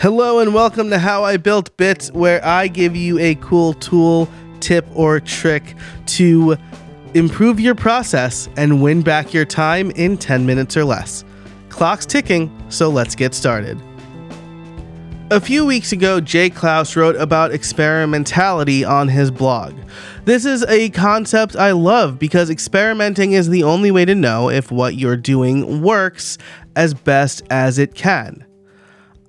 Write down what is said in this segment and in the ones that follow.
Hello and welcome to How I Built Bits, where I give you a cool tool, tip, or trick to improve your process and win back your time in 10 minutes or less. Clock's ticking, so let's get started. A few weeks ago, Jay Clouse wrote about experimentality on his blog. This is a concept I love because experimenting is the only way to know if what you're doing works as best as it can.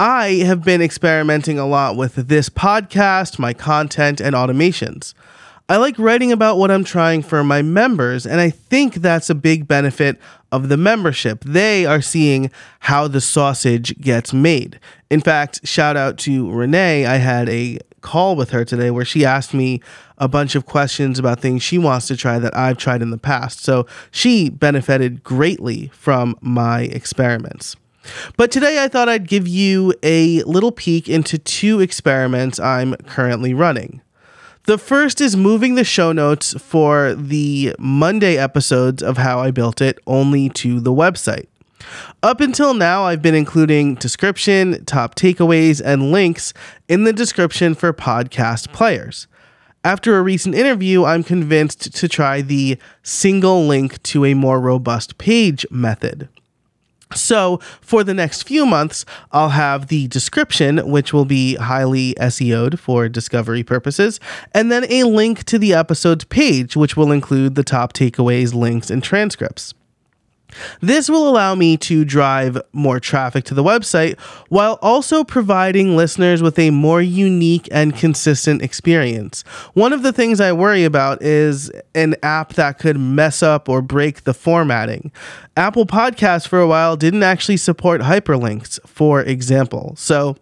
I have been experimenting a lot with this podcast, my content, and automations. I like writing about what I'm trying for my members, and I think that's a big benefit of the membership. They are seeing how the sausage gets made. In fact, shout out to Renee. I had a call with her today where she asked me a bunch of questions about things she wants to try that I've tried in the past. So she benefited greatly from my experiments. But today I thought I'd give you a little peek into two experiments I'm currently running. The first is moving the show notes for the Monday episodes of How I Built It only to the website. Up until now, I've been including description, top takeaways, and links in the description for podcast players. After a recent interview, I'm convinced to try the single link to a more robust page method. So, for the next few months, I'll have the description, which will be highly SEO'd for discovery purposes, and then a link to the episode's page, which will include the top takeaways, links, and transcripts. This will allow me to drive more traffic to the website while also providing listeners with a more unique and consistent experience. One of the things I worry about is an app that could mess up or break the formatting. Apple Podcasts for a while didn't actually support hyperlinks, for example. So,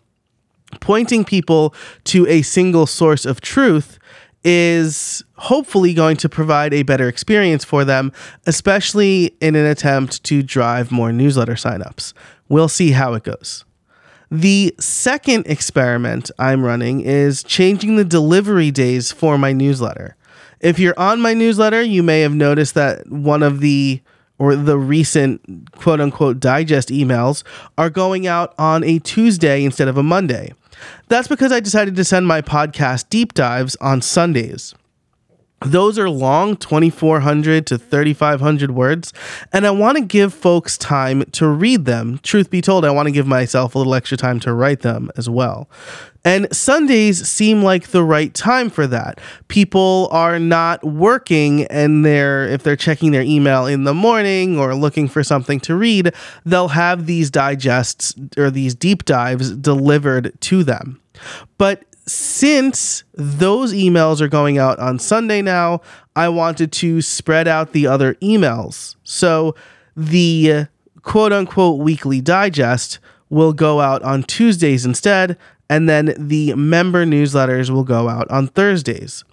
pointing people to a single source of truth is hopefully going to provide a better experience for them, especially in an attempt to drive more newsletter signups. We'll see how it goes. The second experiment I'm running is changing the delivery days for my newsletter. If you're on my newsletter, you may have noticed that one of the or the recent quote unquote digest emails are going out on a Tuesday instead of a Monday. That's because I decided to send my podcast deep dives on Sundays. Those are long, 2,400 to 3,500 words, and I want to give folks time to read them. Truth be told, I want to give myself a little extra time to write them as well. And Sundays seem like the right time for that. People are not working and they're if they're checking their email in the morning or looking for something to read, they'll have these digests or these deep dives delivered to them. But since those emails are going out on Sunday now, I wanted to spread out the other emails. So the uh, quote unquote weekly digest will go out on Tuesdays instead, and then the member newsletters will go out on Thursdays.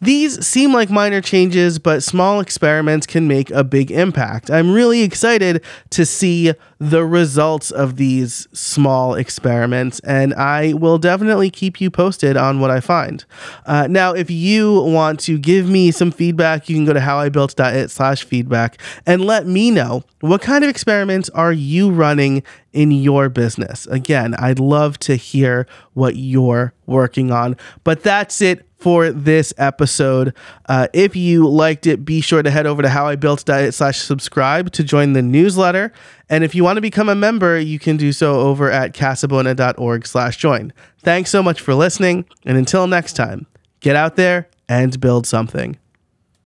These seem like minor changes, but small experiments can make a big impact. I'm really excited to see the results of these small experiments, and I will definitely keep you posted on what I find. Uh, now, if you want to give me some feedback, you can go to howibuilt.it slash feedback and let me know what kind of experiments are you running in your business. Again, I'd love to hear what you're working on. But that's it for this episode. Uh, if you liked it, be sure to head over to howibuilt.it slash subscribe to join the newsletter. And if you want to become a member, you can do so over at casabona.org slash join. Thanks so much for listening. And until next time, get out there and build something.